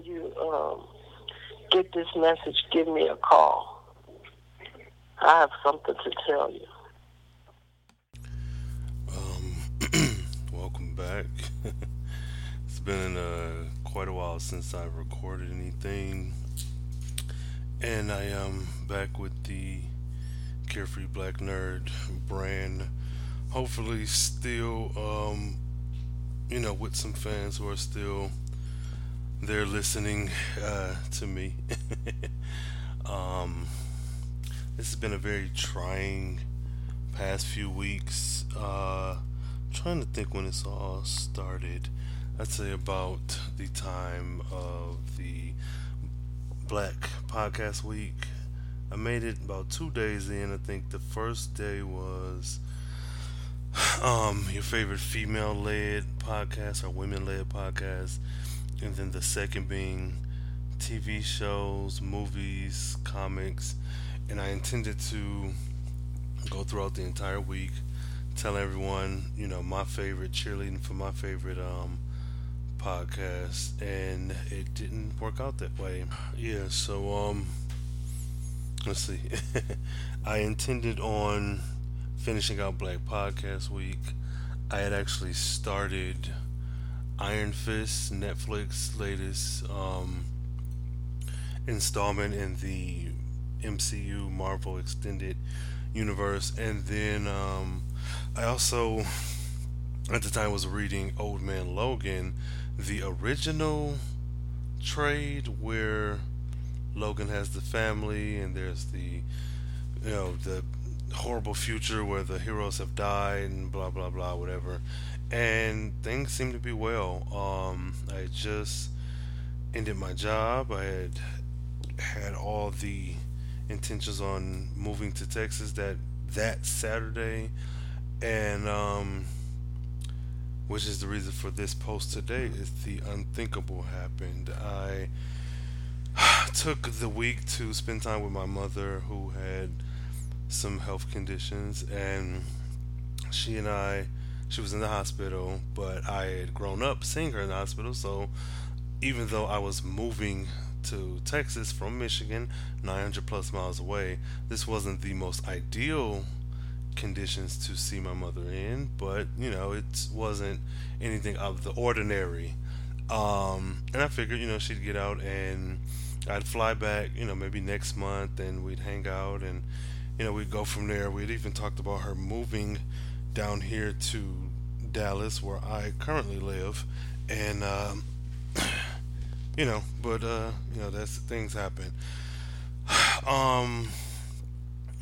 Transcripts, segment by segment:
when you um, get this message, give me a call. I have something to tell you. Um, welcome back. it's been uh, quite a while since I've recorded anything, and I am back with the Carefree Black Nerd brand. Hopefully, still, um, you know, with some fans who are still there listening uh, to me. um, this has been a very trying past few weeks. Uh, trying to think when this all started. I'd say about the time of the Black Podcast Week I made it about two days in. I think the first day was um, your favorite female led podcast or women led podcast. And then the second being TV shows, movies, comics. And I intended to go throughout the entire week, tell everyone, you know, my favorite cheerleading for my favorite um, podcast. And it didn't work out that way. Yeah, so um, let's see. I intended on finishing out Black Podcast Week. I had actually started Iron Fist, Netflix latest um, installment in the MCU Marvel Extended Universe, and then um, I also at the time was reading Old Man Logan, the original trade where Logan has the family, and there's the, you know, the horrible future where the heroes have died and blah blah blah whatever, and things seem to be well. Um, I just ended my job. I had had all the intentions on moving to Texas that that Saturday, and um, which is the reason for this post today. Is the unthinkable happened. I took the week to spend time with my mother who had some health conditions and she and I she was in the hospital but I had grown up seeing her in the hospital so even though I was moving to Texas from Michigan 900 plus miles away this wasn't the most ideal conditions to see my mother in but you know it wasn't anything out of the ordinary um, and I figured you know she'd get out and I'd fly back, you know, maybe next month, and we'd hang out, and you know, we'd go from there. We'd even talked about her moving down here to Dallas, where I currently live, and um, you know, but uh, you know, that's things happen. Um,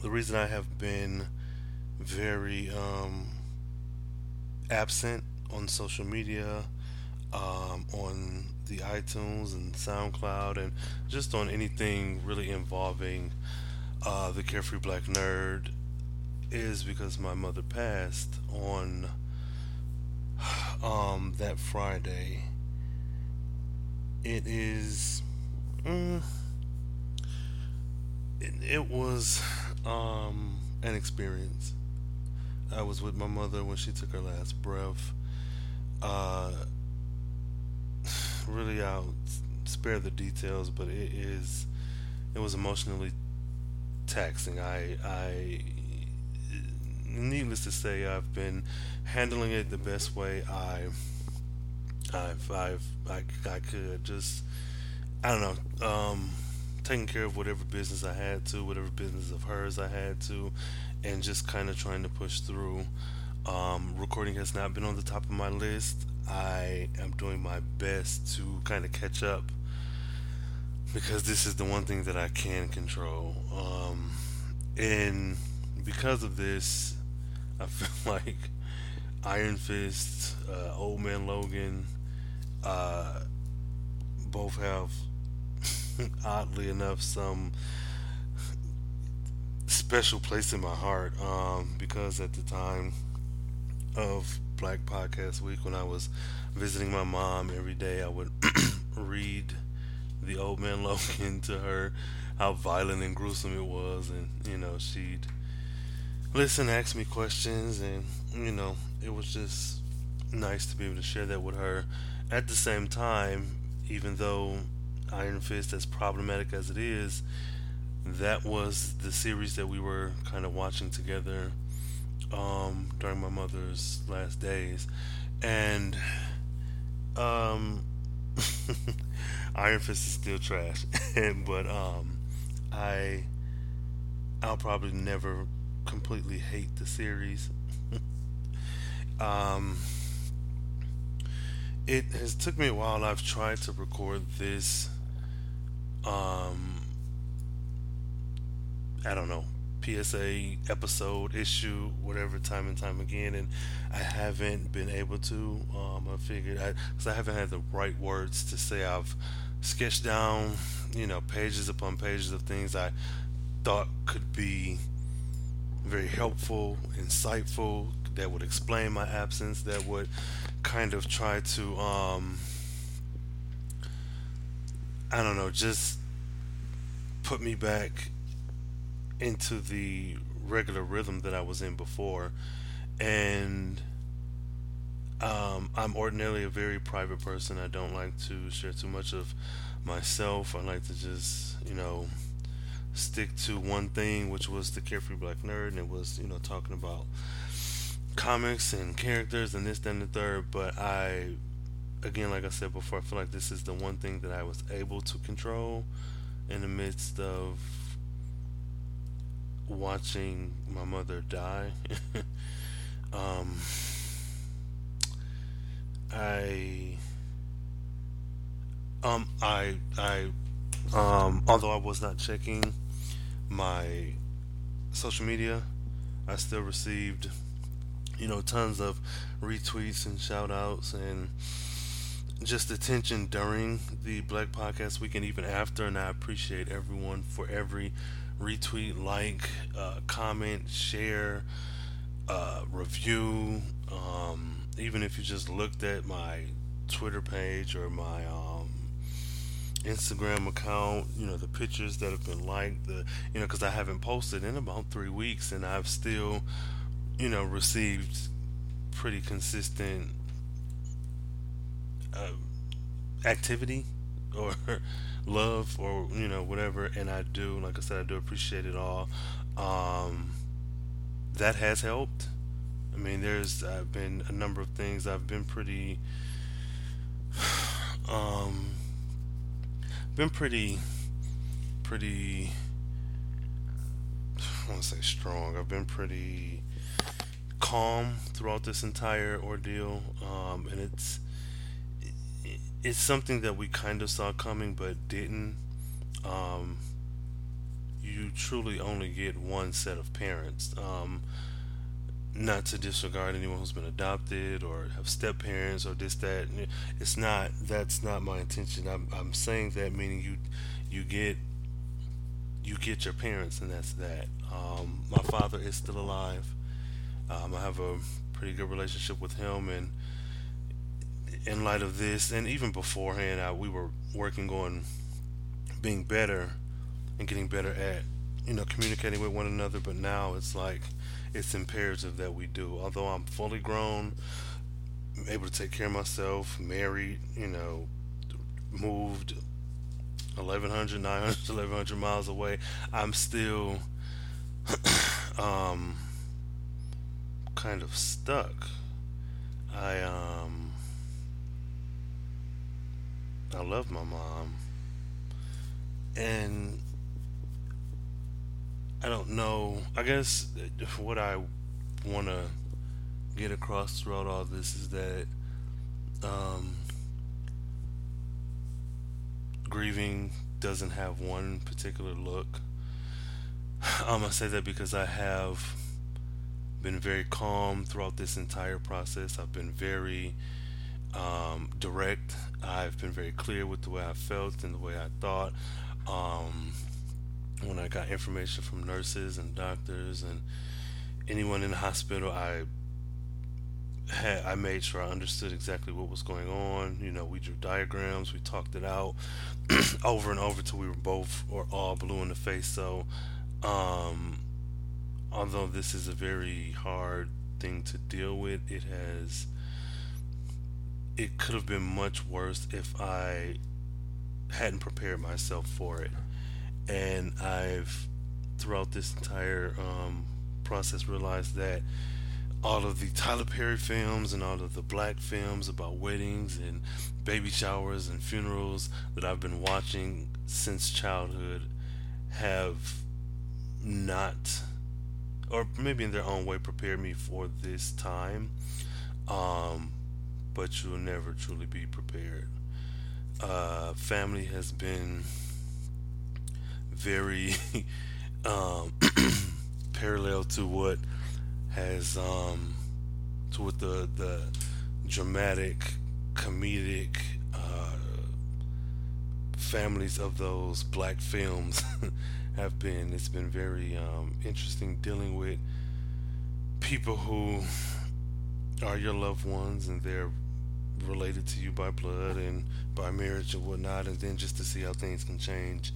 the reason I have been very um absent on social media, um, on the iTunes and SoundCloud and just on anything really involving uh, the Carefree Black Nerd is because my mother passed on um, that Friday. It is. Mm, it, it was um, an experience. I was with my mother when she took her last breath. Uh, really I'll spare the details, but it is it was emotionally taxing. I I needless to say I've been handling it the best way I I've I've I, I could just I don't know um taking care of whatever business I had to, whatever business of hers I had to, and just kind of trying to push through. Um, recording has not been on the top of my list. I am doing my best to kind of catch up because this is the one thing that I can control. Um, and because of this, I feel like Iron Fist, uh, Old Man Logan, uh, both have, oddly enough, some special place in my heart um, because at the time of Black Podcast Week when I was visiting my mom every day. I would read the Old Man Logan to her, how violent and gruesome it was, and you know she'd listen, ask me questions, and you know it was just nice to be able to share that with her. At the same time, even though Iron Fist, as problematic as it is, that was the series that we were kind of watching together um, during my mother's last days, and um, Iron Fist is still trash, but um, I I'll probably never completely hate the series. um, it has took me a while. I've tried to record this. Um, I don't know PSA episode issue, whatever, time and time again, and I haven't been able to. Um, I figured because I, I haven't had the right words to say. I've sketched down, you know, pages upon pages of things I thought could be very helpful, insightful, that would explain my absence, that would kind of try to, um, I don't know, just put me back into the regular rhythm that I was in before. And um, I'm ordinarily a very private person. I don't like to share too much of myself. I like to just, you know, stick to one thing, which was the Carefree Black Nerd, and it was, you know, talking about comics and characters and this, that, and the third. But I, again, like I said before, I feel like this is the one thing that I was able to control in the midst of watching my mother die. um, I um I I um although I was not checking my social media, I still received you know tons of retweets and shout outs and just attention during the Black Podcast Week and even after and I appreciate everyone for every retweet, like, uh, comment, share, uh, review. Um, even if you just looked at my Twitter page or my um, Instagram account, you know, the pictures that have been liked, the, you know, because I haven't posted in about three weeks and I've still, you know, received pretty consistent uh, activity or love or you know whatever and i do like i said i do appreciate it all. Um, that has helped. I mean there's i've been a number of things i've been pretty um been pretty pretty i want to say strong i've been pretty calm throughout this entire ordeal um and it's it's something that we kind of saw coming but didn't. Um, you truly only get one set of parents. Um, not to disregard anyone who's been adopted or have step parents or this that. It's not. That's not my intention. I'm, I'm saying that meaning you you get you get your parents and that's that. Um, my father is still alive. Um, I have a pretty good relationship with him and in light of this, and even beforehand, I, we were working on being better and getting better at, you know, communicating with one another. But now it's like it's imperative that we do. Although I'm fully grown, able to take care of myself, married, you know, moved 1100, 900, 1100 miles away, I'm still um, kind of stuck. I um I love my mom. And I don't know. I guess what I want to get across throughout all this is that um, grieving doesn't have one particular look. I'm gonna say that because I have been very calm throughout this entire process. I've been very um, direct. I've been very clear with the way I felt and the way I thought. Um, when I got information from nurses and doctors and anyone in the hospital, I had I made sure I understood exactly what was going on. You know, we drew diagrams, we talked it out over and over till we were both or all blue in the face. So, um, although this is a very hard thing to deal with, it has it could have been much worse if I hadn't prepared myself for it, and I've throughout this entire um, process realized that all of the Tyler Perry films and all of the black films about weddings and baby showers and funerals that I've been watching since childhood have not, or maybe in their own way, prepared me for this time. Um, but you'll never truly be prepared. Uh, family has been very um, parallel to what has um, to what the the dramatic comedic uh, families of those black films have been. It's been very um, interesting dealing with people who are your loved ones and they're related to you by blood and by marriage and whatnot, and then just to see how things can change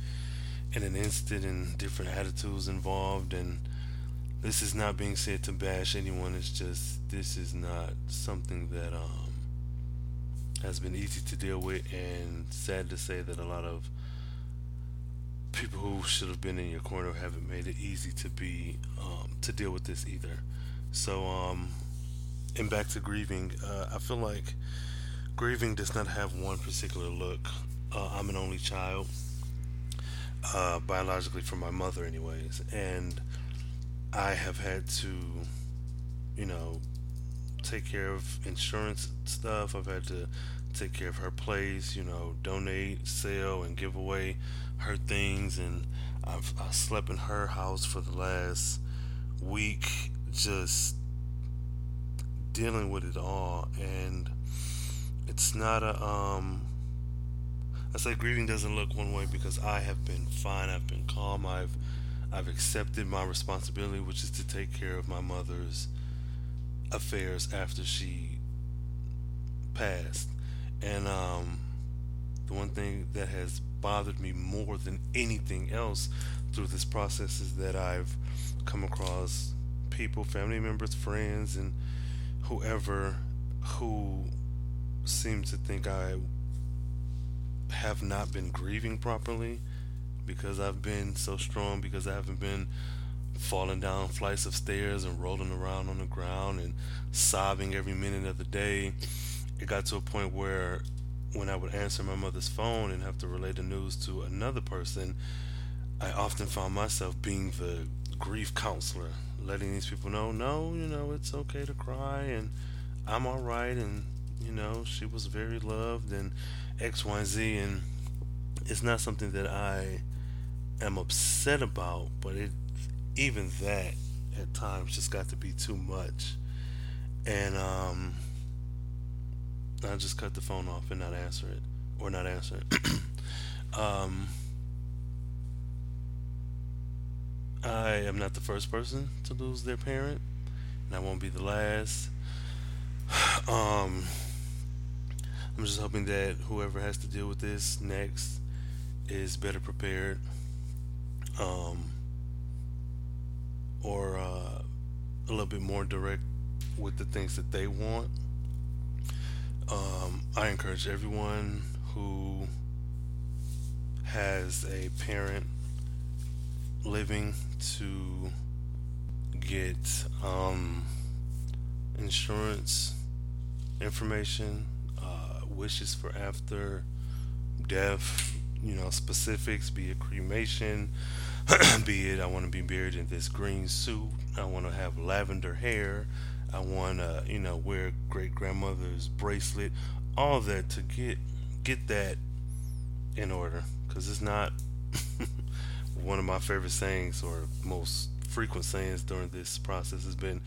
in an instant and different attitudes involved. And this is not being said to bash anyone, it's just this is not something that um, has been easy to deal with, and sad to say that a lot of people who should have been in your corner haven't made it easy to be um, to deal with this either. So, um, and back to grieving, uh, I feel like grieving does not have one particular look. Uh, I'm an only child, uh, biologically from my mother, anyways, and I have had to, you know, take care of insurance stuff. I've had to take care of her place, you know, donate, sell, and give away her things. And I've I slept in her house for the last week, just dealing with it all. And it's not a um. I say grieving doesn't look one way because I have been fine. I've been calm. I've I've accepted my responsibility, which is to take care of my mother's affairs after she passed. And um, the one thing that has bothered me more than anything else through this process is that I've come across people, family members, friends, and whoever who seem to think I have not been grieving properly because I've been so strong because I haven't been falling down flights of stairs and rolling around on the ground and sobbing every minute of the day. It got to a point where when I would answer my mother's phone and have to relay the news to another person, I often found myself being the grief counselor, letting these people know, no, you know, it's okay to cry and I'm all right and you know, she was very loved and X, Y, Z and it's not something that I am upset about, but it even that at times just got to be too much. And um, I just cut the phone off and not answer it or not answer it. um, I am not the first person to lose their parent, and I won't be the last. Um, I'm just hoping that whoever has to deal with this next is better prepared. Um, or uh, a little bit more direct with the things that they want. Um, I encourage everyone who has a parent living to get um, insurance information, wishes for after death, you know, specifics, be it cremation, be it I want to be buried in this green suit, I want to have lavender hair, I want to, you know, wear great grandmother's bracelet, all that to get get that in order because it's not one of my favorite sayings or most frequent sayings during this process has been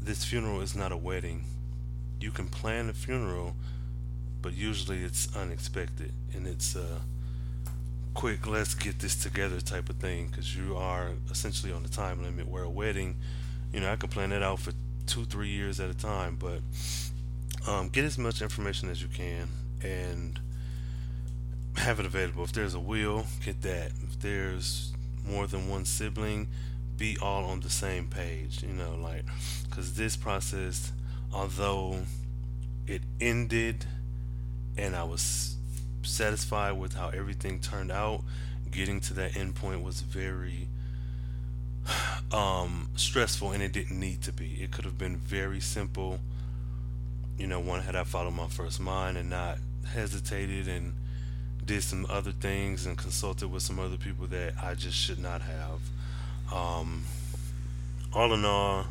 this funeral is not a wedding. You can plan a funeral, but usually it's unexpected and it's uh quick, let's get this together type of thing because you are essentially on the time limit. Where a wedding, you know, I can plan it out for two, three years at a time, but um, get as much information as you can and have it available. If there's a will, get that. If there's more than one sibling, be all on the same page, you know, like, because this process, although it ended and I was satisfied with how everything turned out. Getting to that end point was very um, stressful, and it didn't need to be. It could have been very simple. You know, one had I followed my first mind and not hesitated and did some other things and consulted with some other people that I just should not have. Um, all in all,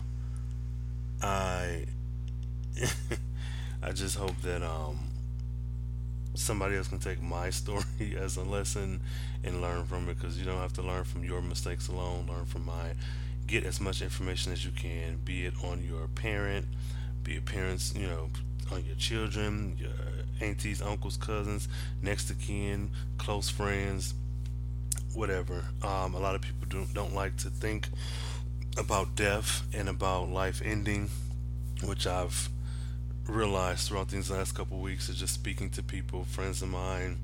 I I just hope that um, somebody else can take my story as a lesson and learn from it because you don't have to learn from your mistakes alone. Learn from mine. Get as much information as you can, be it on your parent, be it parents, you know, on your children, your aunties, uncles, cousins, next to kin, close friends, whatever. Um, a lot of people don't, don't like to think about death and about life ending, which I've realized throughout these last couple weeks is just speaking to people, friends of mine,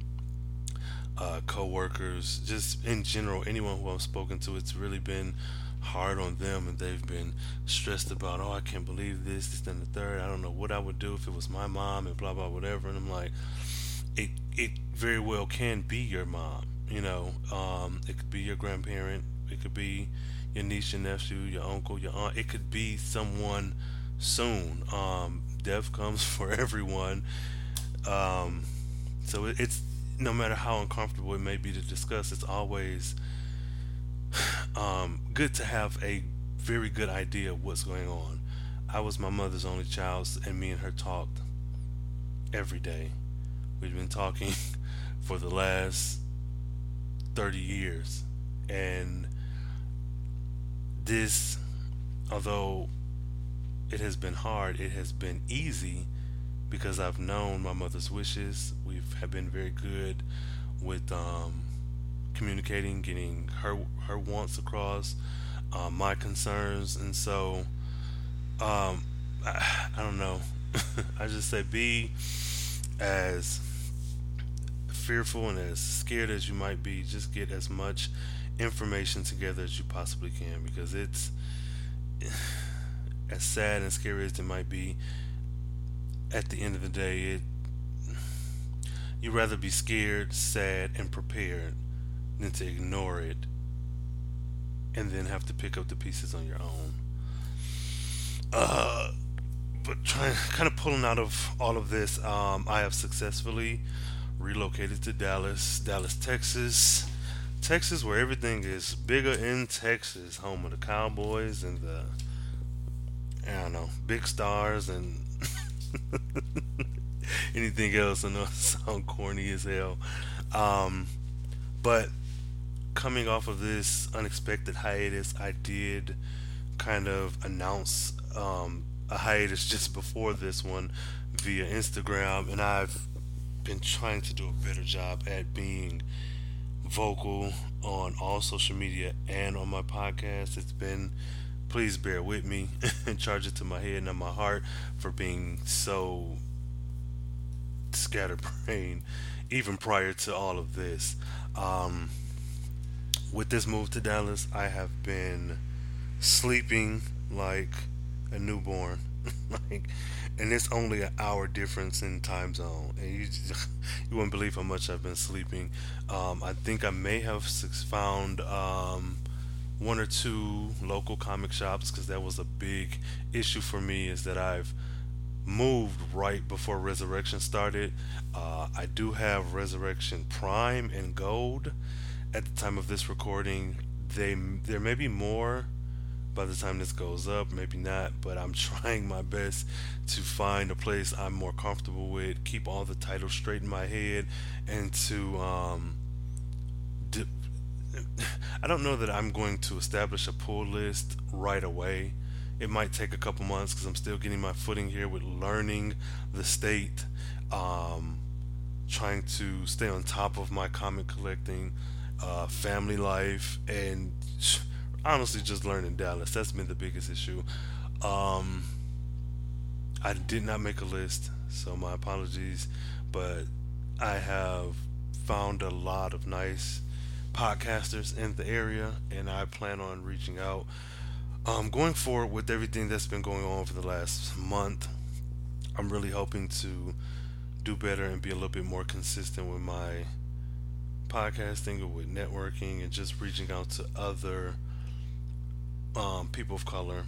uh, co-workers, just in general, anyone who I've spoken to, it's really been hard on them, and they've been stressed about, oh, I can't believe this, this, and the third. I don't know what I would do if it was my mom, and blah blah whatever. And I'm like, it it very well can be your mom. You know, um, it could be your grandparent, it could be your niece, your nephew, your uncle, your aunt. It could be someone soon. Um, death comes for everyone. Um, so it, it's no matter how uncomfortable it may be to discuss, it's always um, good to have a very good idea of what's going on. I was my mother's only child, and me and her talked every day. We've been talking for the last 30 years. And this, although it has been hard. It has been easy because I've known my mother's wishes. We've have been very good with um, communicating, getting her her wants across, um, my concerns, and so um, I, I don't know. I just say be as fearful and as scared as you might be. Just get as much information together as you possibly can because it's as sad and scary as it might be, at the end of the day, it you'd rather be scared, sad, and prepared than to ignore it and then have to pick up the pieces on your own. Uh, but trying, kind of pulling out of all of this, um, I have successfully relocated to Dallas, Dallas, Texas. Texas, where everything is bigger in Texas, home of the Cowboys and the I don't know, big stars and anything else. I know it sound corny as hell. Um, but coming off of this unexpected hiatus, I did kind of announce um, a hiatus just before this one via Instagram, and I've been trying to do a better job at being vocal on all social media and on my podcast. It's been please bear with me and charge it to my head and my heart for being so scatterbrained even prior to all of this. Um, with this move to Dallas, I have been sleeping like a newborn. like, and it's only an hour difference in time zone, and you just, you wouldn't believe how much I've been sleeping. Um, I think I may have found um, one or two local comic shops because that was a big issue for me is that I've moved right before Resurrection started. Uh, I do have Resurrection Prime and Gold at the time of this recording. They there may be more by the time this goes up, maybe not, but I'm trying my best to find a place I'm more comfortable with, keep all the titles straight in my head, and to um, I don't know that I'm going to establish a pull list right away. It might take a couple months because I'm still getting my footing here with learning the state, um, trying to stay on top of my comic collecting, uh, family life, and honestly just learning Dallas. That's been the biggest issue. Um, I did not make a list, so my apologies, but I have found a lot of nice podcasters in the area, and I plan on reaching out. Um, going forward with everything that's been going on for the last month, I'm really hoping to do better and be a little bit more consistent with my podcasting or with networking and just reaching out to other um, people of color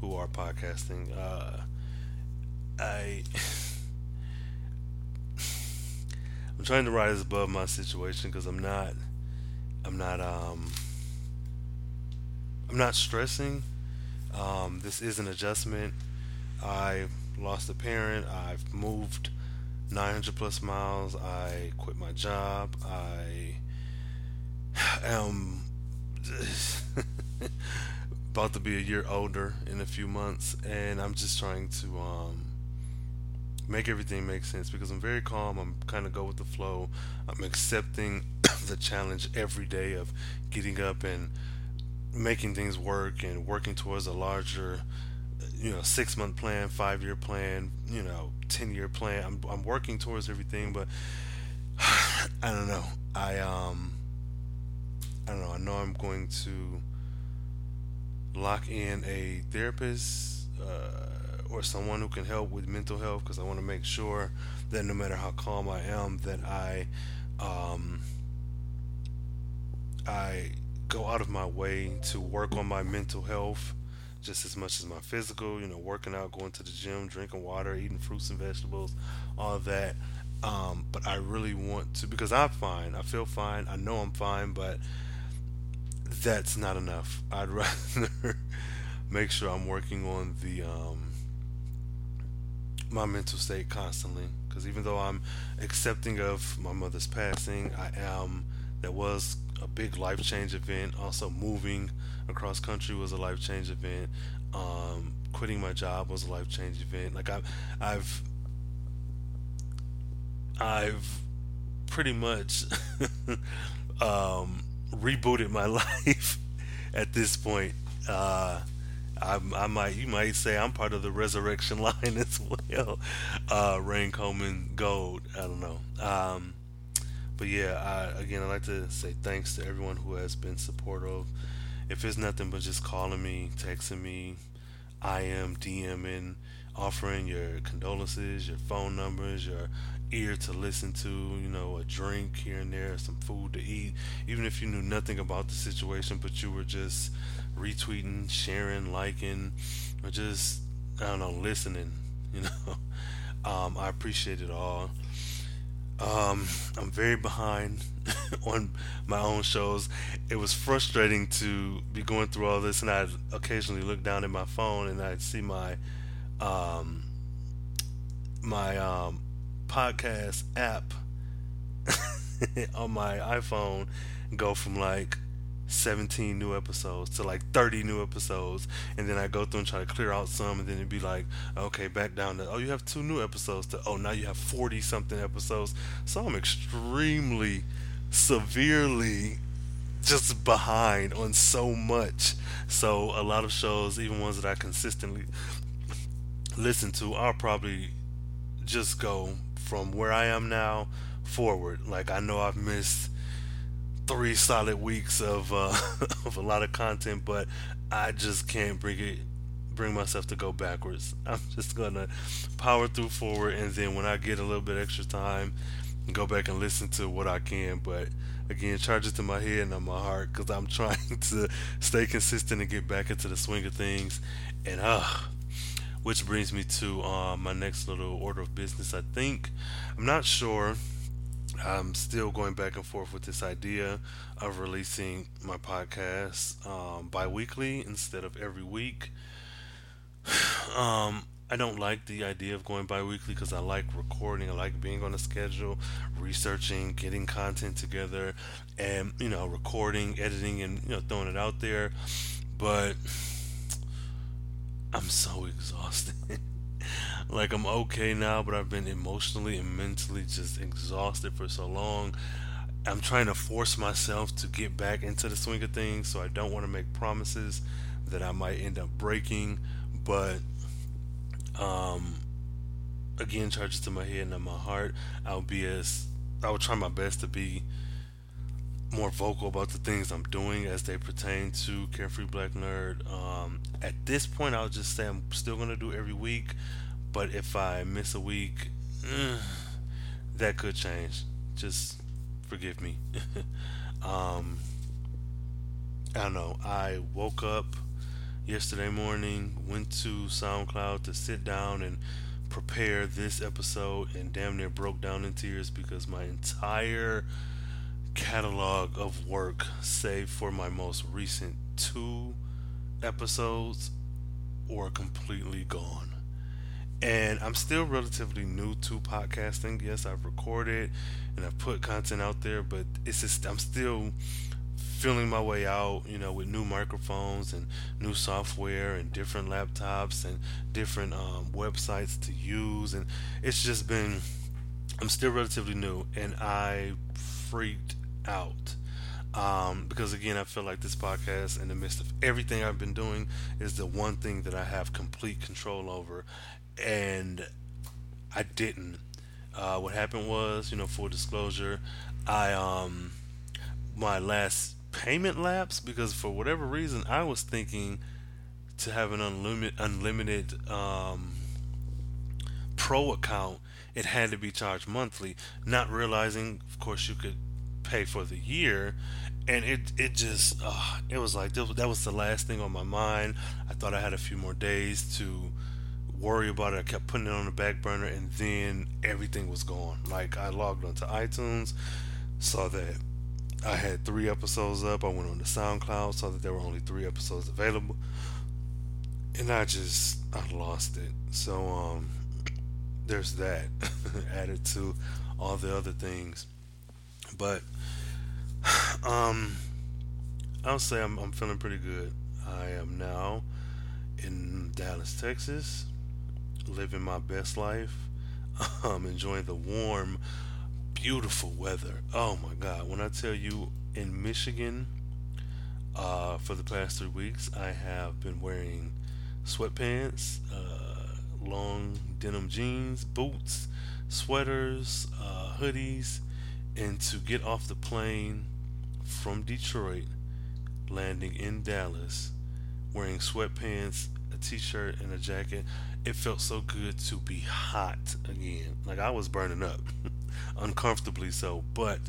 who are podcasting. Uh, I I'm trying to rise above my situation because I'm not I'm not um I'm not stressing. Um, this is an adjustment. I lost a parent. I've moved 900 plus miles. I quit my job. I am about to be a year older in a few months, and I'm just trying to um, make everything make sense because I'm very calm. I'm kind of go with the flow. I'm accepting the challenge every day of getting up and making things work and working towards a larger you know six month plan five year plan you know 10 year plan I'm, I'm working towards everything but i don't know i um i don't know i know i'm going to lock in a therapist uh, or someone who can help with mental health because i want to make sure that no matter how calm i am that i um i go out of my way to work on my mental health just as much as my physical, you know, working out, going to the gym, drinking water, eating fruits and vegetables, all that. Um, but I really want to because I'm fine. I feel fine. I know I'm fine, but that's not enough. I'd rather make sure I'm working on the um, my mental state constantly. Because even though I'm accepting of my mother's passing, I am. That was a big life change event. Also, moving across country was a life change event. Um, quitting my job was a life change event. Like I've, I've, I've pretty much um, rebooted my life at this point. Uh, I, I, might, you might say I'm part of the resurrection line as well. Uh, Rain Coleman Gold. I don't know. Um, but yeah, I, again, I'd like to say thanks to everyone who has been supportive. If it's nothing but just calling me, texting me, I am DMing, offering your condolences, your phone numbers, your ear to listen to, you know, a drink here and there, some food to eat, even if you knew nothing about the situation, but you were just retweeting, sharing, liking, or just, I don't know, listening, you know. Um, I appreciate it all. Um, I'm very behind on my own shows. It was frustrating to be going through all this, and I'd occasionally look down at my phone and I'd see my um, my um, podcast app on my iPhone go from like 17 new episodes to like 30 new episodes. And then I go through and try to clear out some and then it'd be like okay back down to oh you have two new episodes to oh now you have 40 something episodes. So I'm extremely severely just behind on so much. So a lot of shows even ones that I consistently listen to I'll probably just go from where I am now forward. Like I know I've missed three solid weeks of uh, of a lot of content, but I just can't bring it bring myself to go backwards. I'm just gonna power through forward, and then when I get a little bit extra time, go back and listen to what I can. But again, charge it to my head and my heart because I'm trying to stay consistent and get back into the swing of things. And uh, which brings me to uh, my next little order of business. I think I'm not sure I'm still going back and forth with this idea of releasing my podcast um, bi weekly instead of every week. Um, I don't like the idea of going bi weekly because I like recording, I like being on a schedule, researching, getting content together, and you know, recording, editing, and you know, throwing it out there. But I'm so exhausted. Like I'm okay now, but I've been emotionally and mentally just exhausted for so long. I'm trying to force myself to get back into the swing of things, so I don't want to make promises that I might end up breaking. But um, again, charges to my head and to my heart. I'll be as I will try my best to be more vocal about the things I'm doing as they pertain to Carefree Black Nerd. Um, at this point, I'll just say I'm still gonna do every week. But if I miss a week, that could change. Just forgive me. um, I don't know. I woke up yesterday morning, went to SoundCloud to sit down and prepare this episode, and damn near broke down in tears because my entire catalog of work, save for my most recent two episodes, were completely gone. And I'm still relatively new to podcasting. Yes, I've recorded and I've put content out there, but it's just I'm still feeling my way out, you know, with new microphones and new software and different laptops and different um, websites to use. And it's just been, I'm still relatively new and I freaked out. Um, because again, I feel like this podcast, in the midst of everything I've been doing, is the one thing that I have complete control over. And I didn't. Uh, what happened was, you know, full disclosure, I, um, my last payment lapse because for whatever reason I was thinking to have an unlimited unlimited um, pro account. It had to be charged monthly not realizing of course you could pay for the year. And it it just uh, it was like that was the last thing on my mind. I thought I had a few more days to worry about it I kept putting it on the back burner and then everything was gone like I logged onto iTunes saw that I had three episodes up. I went on the SoundCloud, saw that there were only three episodes available, and I just I lost it. So um, there's that added to all the other things. But um, I'll say I'm I'm feeling pretty good. I am now in Dallas, Texas, living my best life. I'm enjoying the warm beautiful weather. Oh my God. When I tell you in Michigan, uh, for the past three weeks, I have been wearing sweatpants, uh, long denim jeans, boots, sweaters, uh, hoodies, and to get off the plane from Detroit, landing in Dallas, wearing sweatpants, a t shirt, and a jacket, it felt so good to be hot again. Like I was burning up. uncomfortably so. But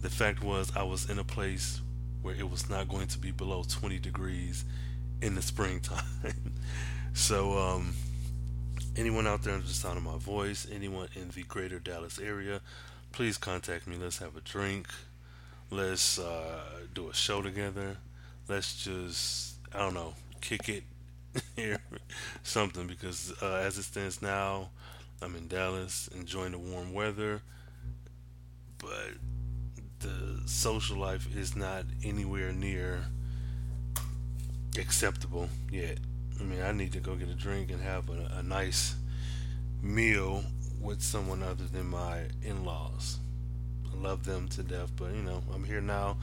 the fact was, I was in a place where it was not going to be below 20 degrees in the springtime. so, um, anyone out there under the sound of my voice, anyone in the greater Dallas area, please contact me. Let's have a drink. Let's uh, do a show together. Let's just, I don't know, kick it here, something. Because uh, as it stands now, I'm in Dallas, enjoying the warm weather but the social life is not anywhere near acceptable yet. I mean, I need to go get a drink and have a, a nice meal with someone other than my in laws. I love them to death, but you know, I'm here now.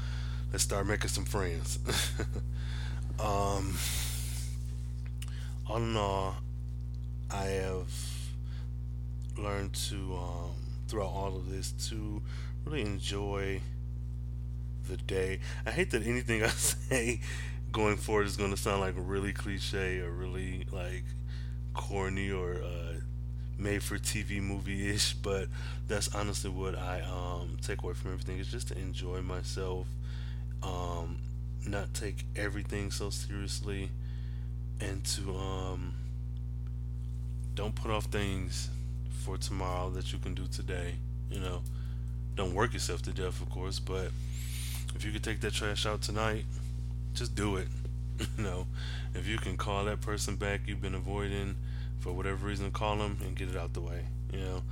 Let's start making some friends. um, all in all, I have learned to, um, throughout all of this, to really enjoy the day. I hate that anything I say going forward is going to sound like really cliche or really like corny or uh, made for TV movie ish, but that's honestly what I um, take away from everything. Is just to enjoy myself, um, not take everything so seriously, and to um, don't put off things for tomorrow that you can do today. You know don't work yourself to death, of course, but if you could take that trash out tonight, just do it. you know, if you can call that person back you've been avoiding for whatever reason, call them and get it out the way. You know,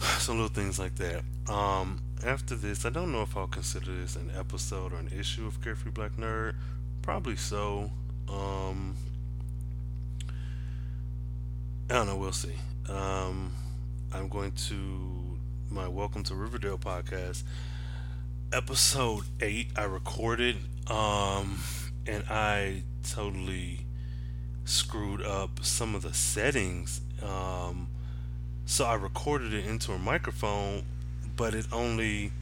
some little things like that. Um, after this, I don't know if I'll consider this an episode or an issue of Carefree Black Nerd. Probably so. Um, I don't know. We'll see. Um, I'm going to my Welcome to Riverdale podcast, episode eight. I recorded, um, and I totally screwed up some of the settings. Um, so I recorded it into a microphone, but it only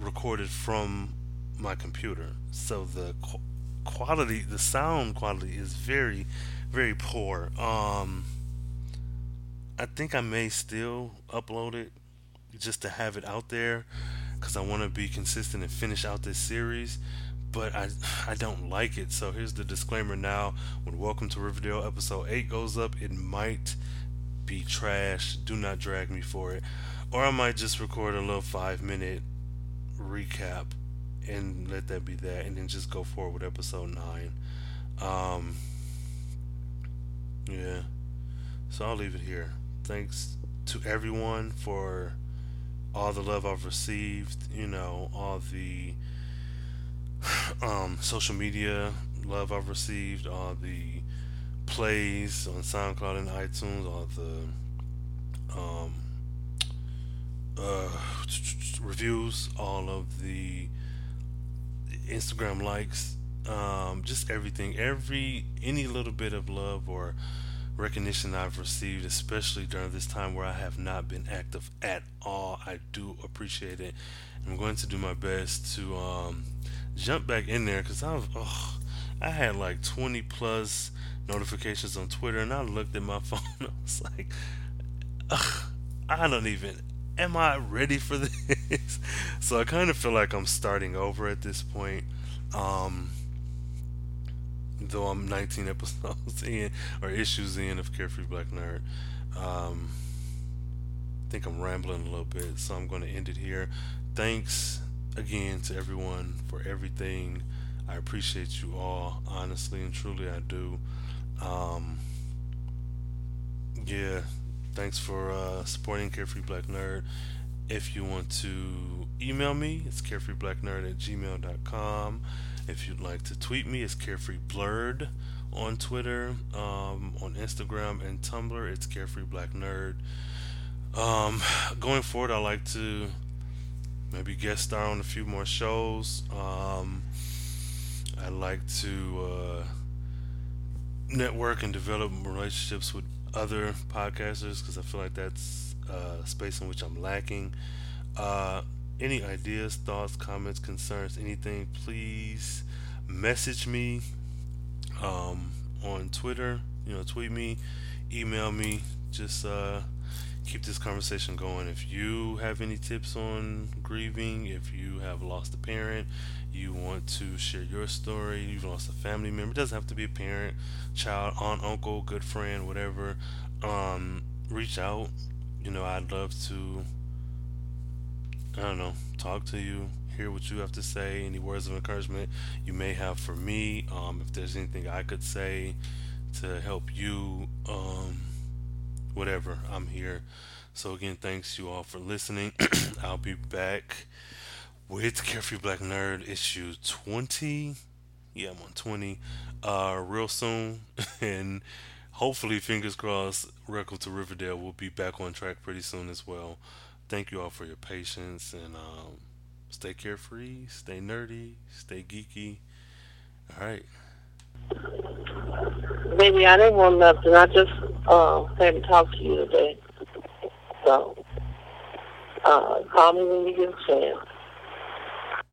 recorded from my computer. So the quality, the sound quality is very, very poor. Um, I think I may still upload it just to have it out there because I want to be consistent and finish out this series. But I, I don't like it. So here's the disclaimer now. When Welcome to Riverdale episode 8 goes up, it might be trash. Do not drag me for it. Or I might just record a little five minute recap and let that be that, and then just go forward with episode 9. Um, yeah. So I'll leave it here. Thanks to everyone for all the love I've received, you know, all the um, social media love I've received, all the plays on SoundCloud and iTunes, all the um, uh, reviews, all of the Instagram likes, um, just everything, every any little bit of love or recognition I've received, especially during this time where I have not been active at all. I do appreciate it. I'm going to do my best to um, jump back in there because I've oh, I had like 20 plus notifications on Twitter, and I looked at my phone. I was like, I don't even. Am I ready for this? so I kind of feel like I'm starting over at this point. Um, though I'm 19 episodes in or issues in of Carefree Black Nerd. Um, I think I'm rambling a little bit, so I'm going to end it here. Thanks again to everyone for everything. I appreciate you all, honestly and truly, I do. Um, yeah, thanks for uh, supporting Carefree Black Nerd. If you want to email me, it's carefreeblacknerd at gmail.com. If you'd like to tweet me, it's Carefree Blurred on Twitter, um, on Instagram, and Tumblr. It's Carefree Black Nerd. Um, going forward, I like to maybe guest star on a few more shows. Um, I like to uh, network and develop relationships with other podcasters because I feel like that's a space in which I'm lacking. Uh, any ideas, thoughts, comments, concerns, anything, please message me um, on Twitter. You know, tweet me, email me. Just uh, keep this conversation going. If you have any tips on grieving, if you have lost a parent, you want to share your story, you've lost a family member, it doesn't have to be a parent, child, aunt, uncle, good friend, whatever. Um, reach out. You know, I'd love to I don't know, talk to you, hear what you have to say, any words of encouragement you may have for me. Um, if there's anything I could say to help you, um, whatever, I'm here. So, again, thanks you all for listening. I'll be back with Carefree Black Nerd issue 20. Yeah, I'm on 20 uh, real soon. and hopefully, fingers crossed, Record to Riverdale will be back on track pretty soon as well thank you all for your patience and um, stay carefree, stay nerdy, stay geeky. All right. Baby, I didn't want nothing. I just uh, had to talk to you today. So, uh, call me when you get a chance.